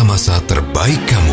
masa-masa terbaik kamu.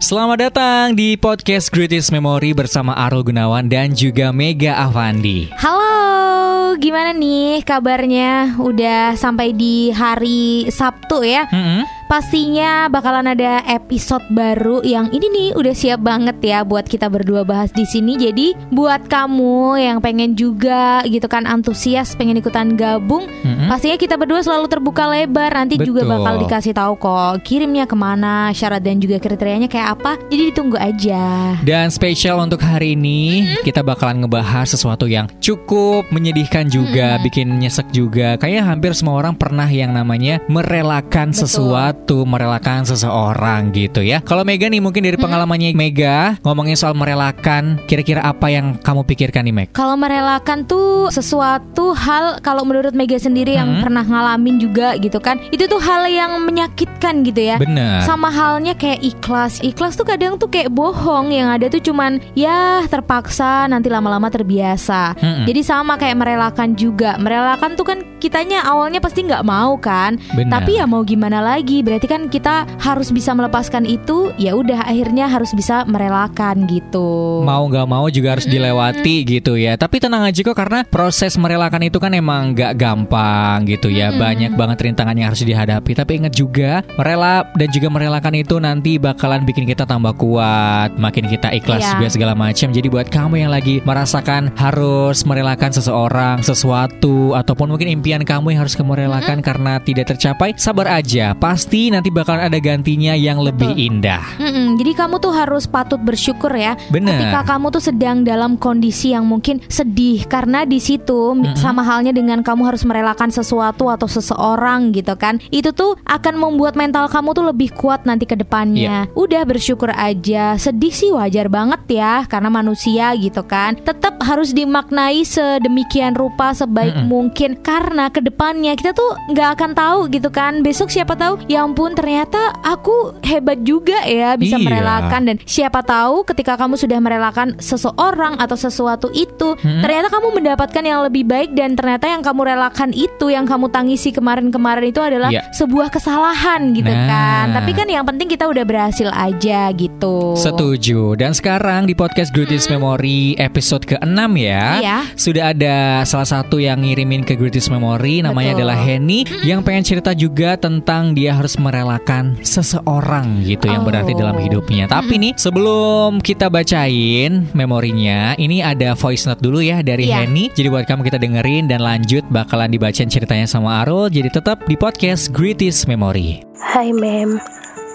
Selamat datang di podcast Greatest Memory bersama Arul Gunawan dan juga Mega Avandi. Halo, gimana nih kabarnya? Udah sampai di hari Sabtu ya. Mm-mm. Pastinya bakalan ada episode baru yang ini nih udah siap banget ya buat kita berdua bahas di sini. Jadi buat kamu yang pengen juga gitu kan antusias pengen ikutan gabung, Mm-mm. pastinya kita berdua selalu terbuka lebar. Nanti juga Betul. bakal dikasih tahu kok kirimnya ke mana, syarat dan juga kriterianya kayak apa. Jadi ditunggu aja. Dan spesial untuk hari ini kita bakalan ngebahas sesuatu yang cukup menyedihkan juga, bikin nyesek juga. Kayaknya hampir semua orang pernah yang namanya merelakan Betul. sesuatu, merelakan seseorang gitu ya. Kalau Mega nih mungkin dari pengalamannya Mega ngomongin soal merelakan, kira-kira apa yang kamu pikirkan nih Meg? Kalau merelakan tuh sesuatu hal kalau menurut Mega sendiri yang Hmm. pernah ngalamin juga gitu kan. Itu tuh hal yang menyakitkan gitu ya. Bener. Sama halnya kayak ikhlas. Ikhlas tuh kadang tuh kayak bohong yang ada tuh cuman ya terpaksa nanti lama-lama terbiasa. Mm-mm. Jadi sama kayak merelakan juga. Merelakan tuh kan kitanya awalnya pasti nggak mau kan. Bener. Tapi ya mau gimana lagi? Berarti kan kita harus bisa melepaskan itu. Ya udah akhirnya harus bisa merelakan gitu. mau nggak mau juga harus dilewati gitu ya. Tapi tenang aja kok karena proses merelakan itu kan emang nggak gampang gitu ya. Banyak banget rintangan yang harus dihadapi. Tapi ingat juga rela dan juga merelakan itu nanti bakalan bikin kita tambah kuat, makin kita ikhlas Iya. juga segala macam. Jadi buat kamu yang lagi merasakan harus merelakan seseorang, sesuatu ataupun mungkin impian kamu yang harus kamu relakan karena tidak tercapai, sabar aja. Pasti nanti bakalan ada gantinya yang lebih indah. Mm-mm, jadi kamu tuh harus patut bersyukur ya. Bener. Ketika kamu tuh sedang dalam kondisi yang mungkin sedih karena di situ m- sama halnya dengan kamu harus merelakan sesuatu atau seseorang gitu kan. Itu tuh akan membuat mental kamu tuh lebih kuat nanti ke depannya. Udah bersyukur aja. Sedih sih wajar banget ya karena manusia gitu kan. Tetap harus dimaknai sedemikian rupa sebaik mungkin karena ke depannya kita tuh nggak akan tahu gitu kan. Besok siapa tahu ya ampun ternyata aku hebat juga ya bisa Iya. merelakan dan siapa tahu ketika kamu sudah merelakan seseorang atau sesuatu itu Hmm. ternyata kamu mendapatkan yang lebih baik dan ternyata yang kamu relakan itu yang kamu tangisi kemarin-kemarin itu adalah Iya. sebuah kesalahan gitu Nah. kan tapi kan yang penting kita udah berhasil aja gitu Setuju. Dan sekarang di podcast Greatest Memory episode ke-6 ya. Iya. Sudah ada salah satu yang ngirimin ke Greatest Memory namanya Betul. adalah Henny yang pengen cerita juga tentang dia harus merelakan seseorang gitu yang Oh. berarti dalam hidupnya. Tapi nih sebelum kita bacain memorinya, ini ada voice note dulu ya dari Iya. Henny. Jadi buat kamu kita dengerin dan lanjut bakalan dibacain ceritanya sama Arul. Jadi tetap di podcast Greatest Memory. Hai Mem,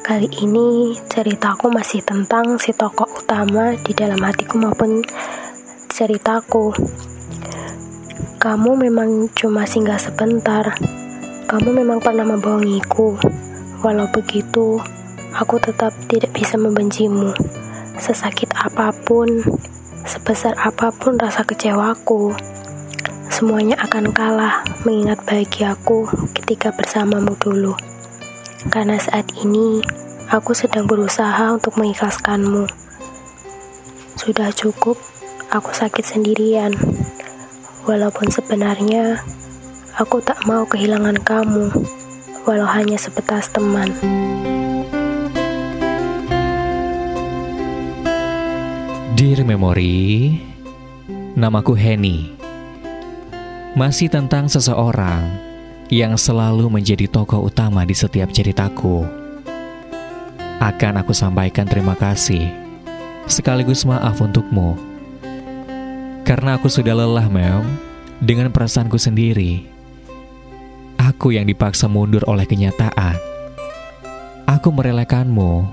kali ini ceritaku masih tentang si tokoh utama di dalam hatiku maupun ceritaku. Kamu memang cuma singgah sebentar. Kamu memang pernah membohongiku. Walau begitu, aku tetap tidak bisa membencimu. Sesakit apa pun, sebesar apa pun rasa kecewaku, semuanya akan kalah mengingat bahagiaku ketika bersamamu dulu. Karena saat ini aku sedang berusaha untuk mengikhlaskanmu. Sudah cukup aku sakit sendirian. Walaupun sebenarnya aku tak mau kehilangan kamu, walau hanya sebatas teman. Dear Memory, namaku Henny. Masih tentang seseorang yang selalu menjadi tokoh utama di setiap ceritaku. Akan aku sampaikan terima kasih, sekaligus maaf untukmu. Karena aku sudah lelah, Mel, dengan perasaanku sendiri. Aku yang dipaksa mundur oleh kenyataan. Aku merelakanmu.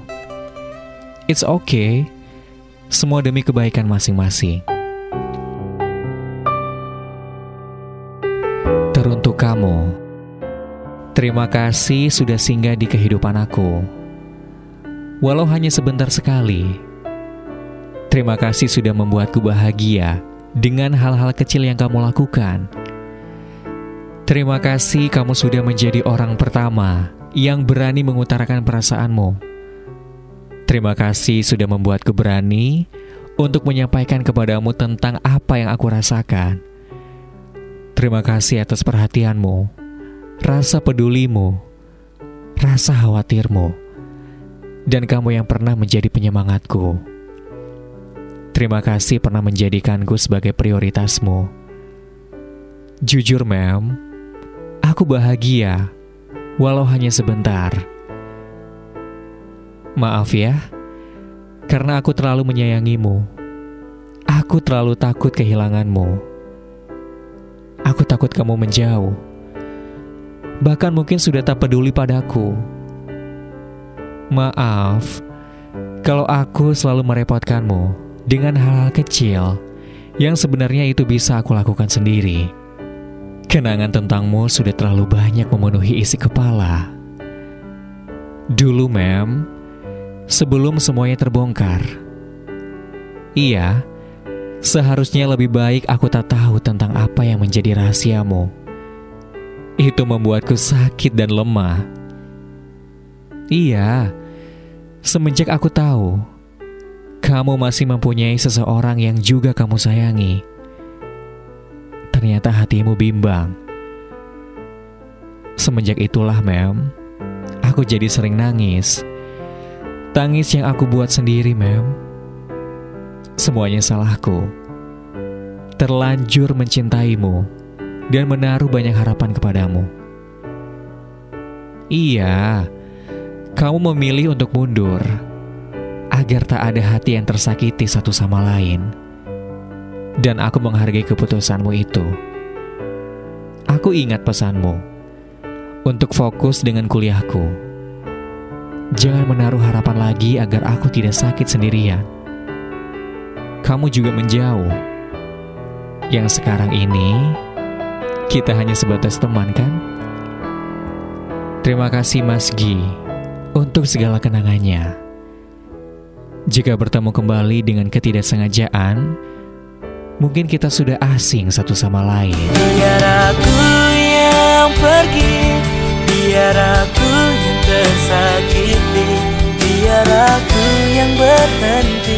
It's okay. Semua demi kebaikan masing-masing. Teruntuk kamu, terima kasih sudah singgah di kehidupan aku. Walau hanya sebentar sekali, terima kasih sudah membuatku bahagia dengan hal-hal kecil yang kamu lakukan. Terima kasih kamu sudah menjadi orang pertama yang berani mengutarakan perasaanmu. Terima kasih sudah membuatku berani untuk menyampaikan kepadamu tentang apa yang aku rasakan. Terima kasih atas perhatianmu, rasa pedulimu, rasa khawatirmu, dan kamu yang pernah menjadi penyemangatku. Terima kasih pernah menjadikanku sebagai prioritasmu. Jujur, Mem, Aku bahagia, walau hanya sebentar. Maaf ya, karena aku terlalu menyayangimu. Aku terlalu takut kehilanganmu. Aku takut kamu menjauh. Bahkan mungkin sudah tak peduli padaku. Maaf kalau aku selalu merepotkanmu dengan hal-hal kecil yang sebenarnya itu bisa aku lakukan sendiri. Kenangan tentangmu sudah terlalu banyak memenuhi isi kepala. Dulu, Mem, sebelum semuanya terbongkar. Iya, seharusnya lebih baik aku tak tahu tentang apa yang menjadi rahasiamu. Itu membuatku sakit dan lemah. Iya, semenjak aku tahu kamu masih mempunyai seseorang yang juga kamu sayangi ternyata hatimu bimbang. Semenjak itulah, Mem, aku jadi sering nangis. Tangis yang aku buat sendiri, Mem. Semuanya salahku. Terlanjur mencintaimu dan menaruh banyak harapan kepadamu. Iya, kamu memilih untuk mundur agar tak ada hati yang tersakiti satu sama lain dan aku menghargai keputusanmu itu. Aku ingat pesanmu untuk fokus dengan kuliahku. Jangan menaruh harapan lagi agar aku tidak sakit sendirian. Kamu juga menjauh. Yang sekarang ini kita hanya sebatas teman kan? Terima kasih Mas Gi untuk segala kenangannya. Jika bertemu kembali dengan ketidaksengajaan, mungkin kita sudah asing satu sama lain. Biar aku yang pergi, biar aku yang tersakiti, biar aku yang berhenti,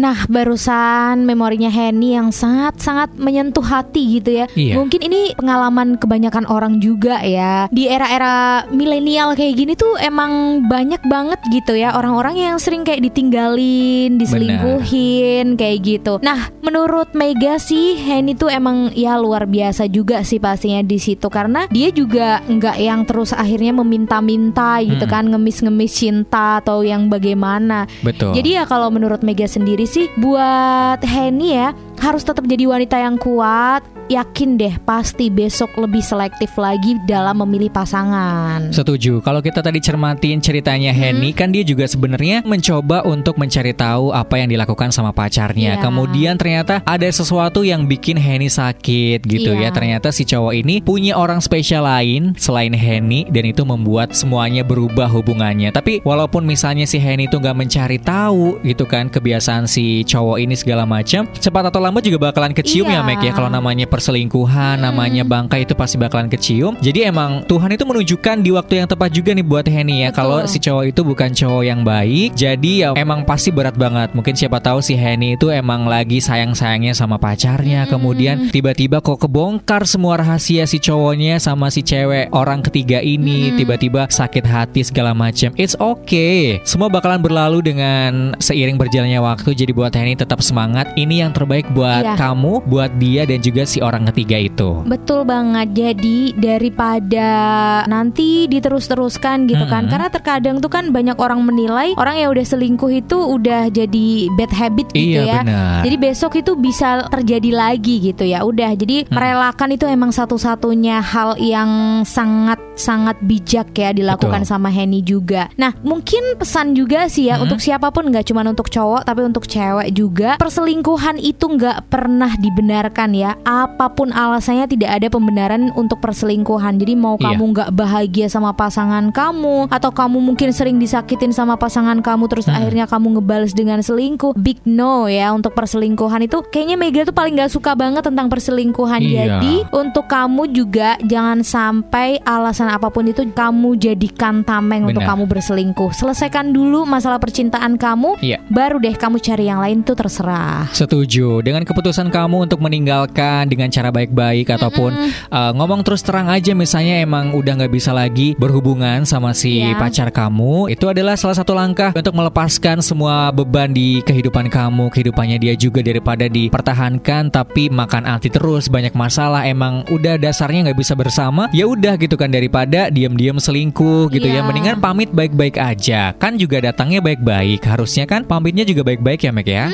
Nah, barusan memorinya Henny yang sangat-sangat menyentuh hati gitu ya. Iya. Mungkin ini pengalaman kebanyakan orang juga ya. Di era-era milenial kayak gini tuh emang banyak banget gitu ya orang-orang yang sering kayak ditinggalin, diselingkuhin kayak gitu. Nah, menurut Mega sih Henny tuh emang ya luar biasa juga sih pastinya di situ karena dia juga nggak yang terus akhirnya meminta-minta gitu Mm. kan, ngemis-ngemis cinta atau yang bagaimana. Betul. Jadi ya kalau menurut Mega sendiri sih buat Henny ya harus tetap jadi wanita yang kuat, yakin deh pasti besok lebih selektif lagi dalam memilih pasangan. Setuju. Kalau kita tadi cermatin ceritanya Henny, kan dia juga sebenarnya mencoba untuk mencari tahu apa yang dilakukan sama pacarnya. Iya. Kemudian ternyata ada sesuatu yang bikin Henny sakit gitu Iya. ya. Ternyata si cowok ini punya orang spesial lain selain Henny dan itu membuat semuanya berubah hubungannya. Tapi walaupun misalnya si Henny itu nggak mencari tahu gitu kan kebiasaan si cowok ini segala macam, cepat atau lambat juga bakalan kecium Iya. ya Meg ya. Kalau namanya perselingkuhan, namanya bangkai itu pasti bakalan kecium. Jadi emang Tuhan itu menunjukkan di waktu yang tepat juga nih buat Henny ya. Kalau si cowok itu bukan cowok yang baik, jadi ya emang pasti berat banget. Mungkin siapa tahu si Henny itu emang lagi sayang-sayangnya sama pacarnya. Kemudian tiba-tiba kok kebongkar semua rahasia si cowoknya sama si cewek orang ketiga ini. Tiba-tiba sakit hati segala macam. It's okay. Semua bakalan berlalu dengan seiring berjalannya waktu. Jadi buat Henny tetap semangat. Ini yang terbaik buat Iya. kamu, buat dia dan juga si orang ketiga itu. Betul banget. Jadi daripada nanti diterus-teruskan gitu kan. Mm-mm. Karena terkadang tuh kan banyak orang menilai orang yang udah selingkuh itu udah jadi bad habit gitu Iya ya. benar. Jadi besok itu bisa terjadi lagi gitu ya. Udah. Jadi Hmm. merelakan itu emang satu-satunya hal yang sangat sangat bijak ya dilakukan Betul. sama Henny juga. Nah, mungkin pesan juga sih ya Hmm. untuk siapa pun nggak cuma untuk cowok tapi untuk cewek juga. Perselingkuhan itu nggak pernah dibenarkan ya. Apa pun alasannya tidak ada pembenaran untuk perselingkuhan. Jadi mau Iya. kamu nggak bahagia sama pasangan kamu atau kamu mungkin sering disakitin sama pasangan kamu terus Hmm. akhirnya kamu ngebales dengan selingkuh. Big no ya untuk perselingkuhan itu. Kayaknya Mega tuh paling nggak suka banget tentang perselingkuhan. Iya. Jadi untuk kamu juga jangan sampai alasan apa pun itu kamu jadikan tameng untuk Benar. kamu berselingkuh. Selesaikan dulu masalah percintaan kamu, Iya. baru deh kamu cari yang lain tuh terserah. Setuju dengan keputusan kamu untuk meninggalkan dengan cara baik-baik ataupun uh, ngomong terus terang aja misalnya emang udah nggak bisa lagi berhubungan sama si Iya. pacar kamu itu adalah salah satu langkah untuk melepaskan semua beban di kehidupan kamu kehidupannya dia juga daripada dipertahankan tapi makan hati terus banyak masalah emang udah dasarnya nggak bisa bersama ya udah gitu kan daripada diam-diam selingkuh gitu ya. Iya. mendingan pamit baik-baik aja. Kan juga datangnya baik-baik harusnya kan pamitnya juga baik-baik ya Mek ya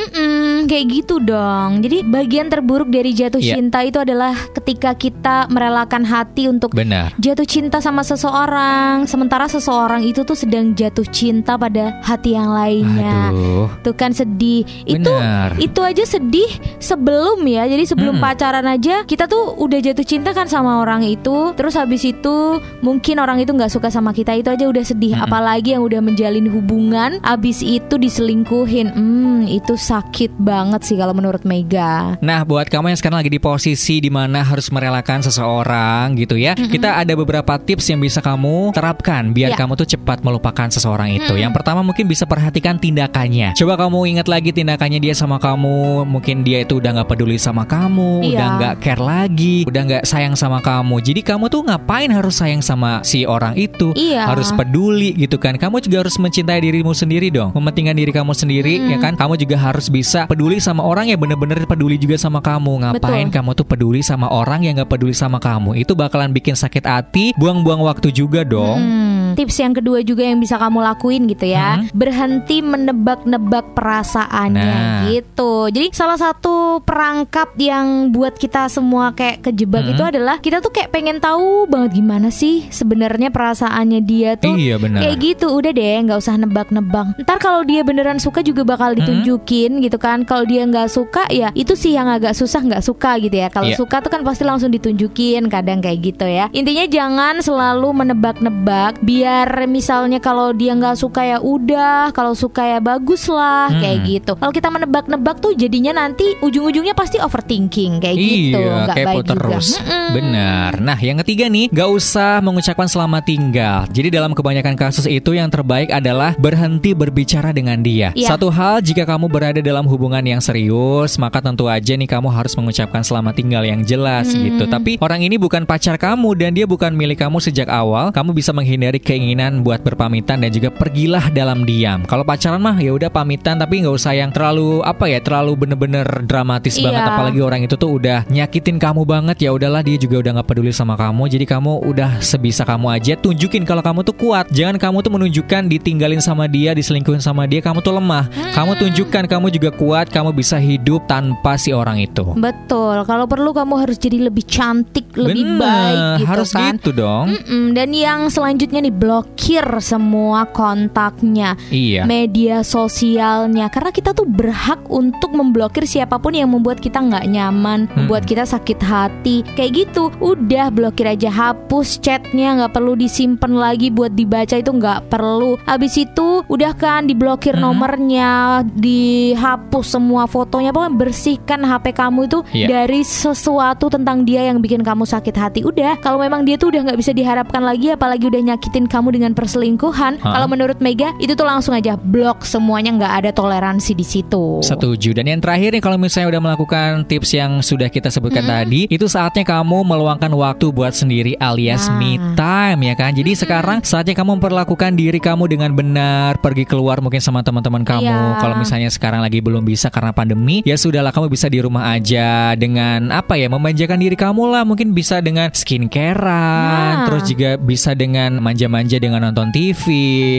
Kayak gitu dong. Jadi bagian terburuk dari jatuh Iya. cinta itu adalah ketika kita merelakan hati untuk benar jatuh cinta sama seseorang, sementara seseorang itu tuh sedang jatuh cinta pada hati yang lainnya. Aduh, Tuh kan sedih. Itu benar. itu aja sedih sebelum ya. Jadi sebelum Mm-mm. pacaran aja kita tuh udah jatuh cinta kan sama orang itu. Terus habis itu mungkin orang itu nggak suka sama kita itu aja udah sedih. Mm-mm. Apalagi yang udah menjalin hubungan, habis itu diselingkuhin. Hmm, itu sakit banget sih kalau menurut Mega. Nah, buat kamu yang sekarang lagi di posisi di mana harus merelakan seseorang gitu ya, kita ada beberapa tips yang bisa kamu terapkan biar Ya. kamu tuh cepat melupakan seseorang itu. Yang pertama mungkin bisa perhatikan tindakannya. Coba kamu ingat lagi tindakannya dia sama kamu. Mungkin dia itu udah nggak peduli sama kamu, Iya. udah nggak care lagi, udah nggak sayang sama kamu. Jadi kamu tuh ngapain harus sayang sama si orang itu? Iya. Harus peduli gitu kan. Kamu juga harus mencintai dirimu sendiri dong. Mementingkan diri kamu sendiri ya kan. Kamu juga harus bisa peduli sama orang yang bener-bener peduli juga sama kamu. Ngapain Betul. kamu tuh peduli sama orang yang gak peduli sama kamu? Itu bakalan bikin sakit hati, buang-buang waktu juga dong. Hmm, Tips yang kedua juga yang bisa kamu lakuin gitu ya, Hmm. berhenti menebak-nebak perasaannya Nah. gitu. Jadi salah satu perangkap yang buat kita semua kayak kejebak Hmm. itu adalah kita tuh kayak pengen tahu banget gimana sih sebenarnya perasaannya dia tuh. Iya benar. Kayak gitu udah deh nggak usah nebak-nebak Ntar kalau dia beneran suka juga bakal Hmm. ditunjukin gitu kan Kalau dia nggak suka ya itu sih yang agak susah nggak suka gitu ya Kalau Iya. suka tuh kan pasti langsung ditunjukin kadang kayak gitu ya Intinya jangan selalu menebak-nebak Biar misalnya kalau dia nggak suka ya udah Kalau suka ya bagus lah Hmm. kayak gitu Kalau kita menebak-nebak tuh jadinya nanti ujung-ujungnya pasti overthinking kayak gitu Iya, nggak kepo baik juga. terus. Mm-mm. Benar. Nah, yang ketiga nih, gak usah mengucapkan selamat tinggal. Jadi dalam kebanyakan kasus itu yang terbaik adalah berhenti berbicara dengan dia. Iya. Satu hal, jika kamu berada dalam hubungan yang serius, maka tentu aja nih kamu harus mengucapkan selamat tinggal yang jelas gitu. Tapi orang ini bukan pacar kamu dan dia bukan milik kamu sejak awal. Kamu bisa menghindari keinginan buat berpamitan dan juga pergilah dalam diam. Kalau pacaran mah ya udah pamitan tapi nggak usah yang terlalu apa ya terlalu bener-bener dramatis Iya. banget. Apalagi orang itu tuh udah nyakitin kamu banget. Ya udahlah dia juga udah nggak peduli sama kamu. Jadi kamu udah sebisa kamu aja. Tunjukin kalau kamu tuh kuat. Jangan kamu tuh menunjukkan ditinggalin sama dia diselingkuhin sama dia kamu tuh lemah. Kamu tunjukkan kamu juga kuat kamu bisa hidup tanpa si orang itu Betul. Kalau perlu kamu harus jadi lebih cantik, lebih Bener, baik gitu harus kan. gitu dong Mm-mm, dan yang selanjutnya nih blokir semua kontaknya, iya media sosialnya karena kita tuh berhak untuk memblokir siapa pun yang membuat kita nggak nyaman, membuat kita sakit hati kayak gitu. Udah blokir aja, hapus chatnya nggak perlu disimpan lagi buat dibaca itu nggak perlu. Habis itu udah kan diblokir Hmm. nomornya, dihapus semua fotonya, pokoknya bersihkan HP kamu itu Iya. dari sesuatu tentang dia yang bikin kamu sakit hati. Udah, kalau memang dia tuh udah nggak bisa diharapkan lagi, apalagi udah nyakitin kamu dengan perselingkuhan. Hah? Kalau menurut Mega itu tuh langsung aja blok semuanya nggak ada toleransi di situ. Setuju. Dan yang terakhir nih kalau misalnya udah melakukan tips yang sudah kita sebutkan tadi, itu saatnya kamu meluangkan waktu buat sendiri alias Nah. me time ya kan. Jadi sekarang saatnya kamu memperlakukan diri kamu dengan benar, pergi keluar mungkin sama teman-teman kamu. Iya. Kalau misalnya sekarang lagi belum bisa karena pandemi, ya sudahlah kamu bisa di rumah aja dengan apa ya, memanjakan diri kamu lah. Mungkin bisa dengan skincarean, Nah. terus juga bisa dengan manja-manja dengan nonton TV,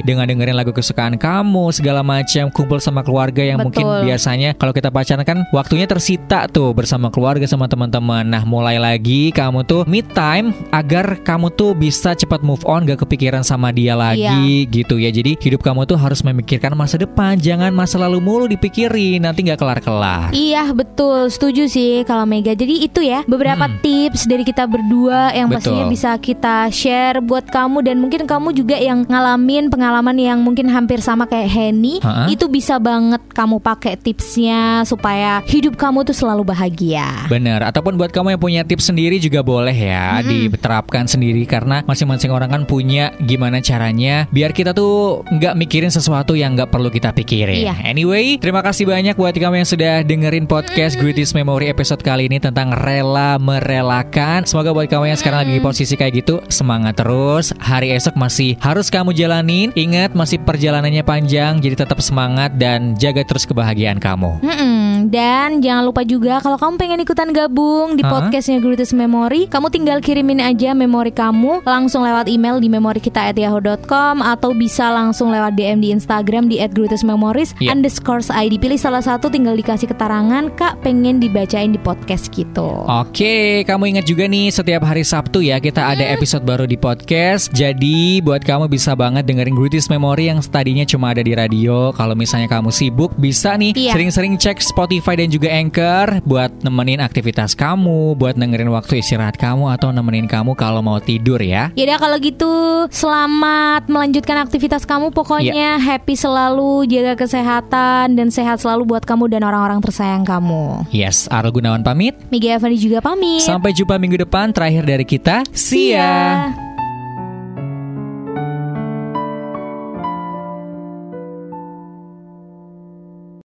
dengan dengerin lagu kesukaan kamu, segala macam, kumpul sama keluarga yang mungkin Betul. biasanya kalau kita pacaran kan waktunya tersita tuh bersama keluarga sama teman-teman. Nah, mulai lagi kamu tuh me time agar kamu tuh bisa cepat move on gak kepikiran sama dia lagi gitu ya. Jadi hidup kamu tuh harus memikirkan masa depan, jangan masa lalu mulu dipikirin, nanti nggak kelar-kelar. Iya betul, setuju sih kalau Mega. Jadi itu ya beberapa Hmm. tips dari kita berdua yang pastinya Betul. bisa kita share buat kamu dan mungkin kamu juga yang ngalamin pengalaman yang mungkin hampir sama kayak Henny. Ha-ha. Itu bisa banget kamu pakai tipsnya supaya hidup kamu tuh selalu bahagia. Bener, ataupun buat kamu yang punya tips sendiri juga boleh ya diterapkan sendiri karena masing-masing orang kan punya gimana caranya biar kita tuh nggak mikirin sesuatu yang nggak perlu kita pikirin. Iya. Anyway, terima kasih banyak buat kamu yang sudah dengerin podcast Greatest Memory episode kali ini tentang rela merelakan. Semoga buat kamu yang sekarang lagi di posisi kayak gitu semangat terus. Hari esok masih harus kamu jalanin. Ingat masih perjalanannya panjang, jadi tetap semangat dan jaga terus kebahagiaan kamu. Mm-mm. Dan jangan lupa juga kalau kamu pengen ikutan gabung di podcastnya Greatest Memory, kamu tinggal kirimin aja memori kamu langsung lewat email di memori kita yahoo.com atau bisa langsung lewat DM di Instagram di @greatestmemories Iya. underscore ID. Pilih salah satu tinggal dikasih keterangan kak pengen dibacain di podcast gitu. Oke, kamu ingat juga nih setiap hari Sabtu ya kita ada episode baru di podcast. Jadi buat kamu bisa banget dengerin Greatest Memory yang tadinya cuma ada di radio. Kalau misalnya kamu sibuk bisa nih Iya. sering-sering cek Spotify dan juga Anchor buat nemenin aktivitas kamu, buat dengerin waktu istirahat kamu atau nemenin kamu kalau mau tidur ya. Yaudah kalau gitu selamat melanjutkan aktivitas kamu pokoknya Iya. happy selalu jaga kesehatan dan sehat selalu buat kamu dan orang-orang tersayang kamu. Yes, Arul Gunawan pamit. Mega Evani juga pamit. Sampai jumpa minggu depan terakhir dari kita. See ya.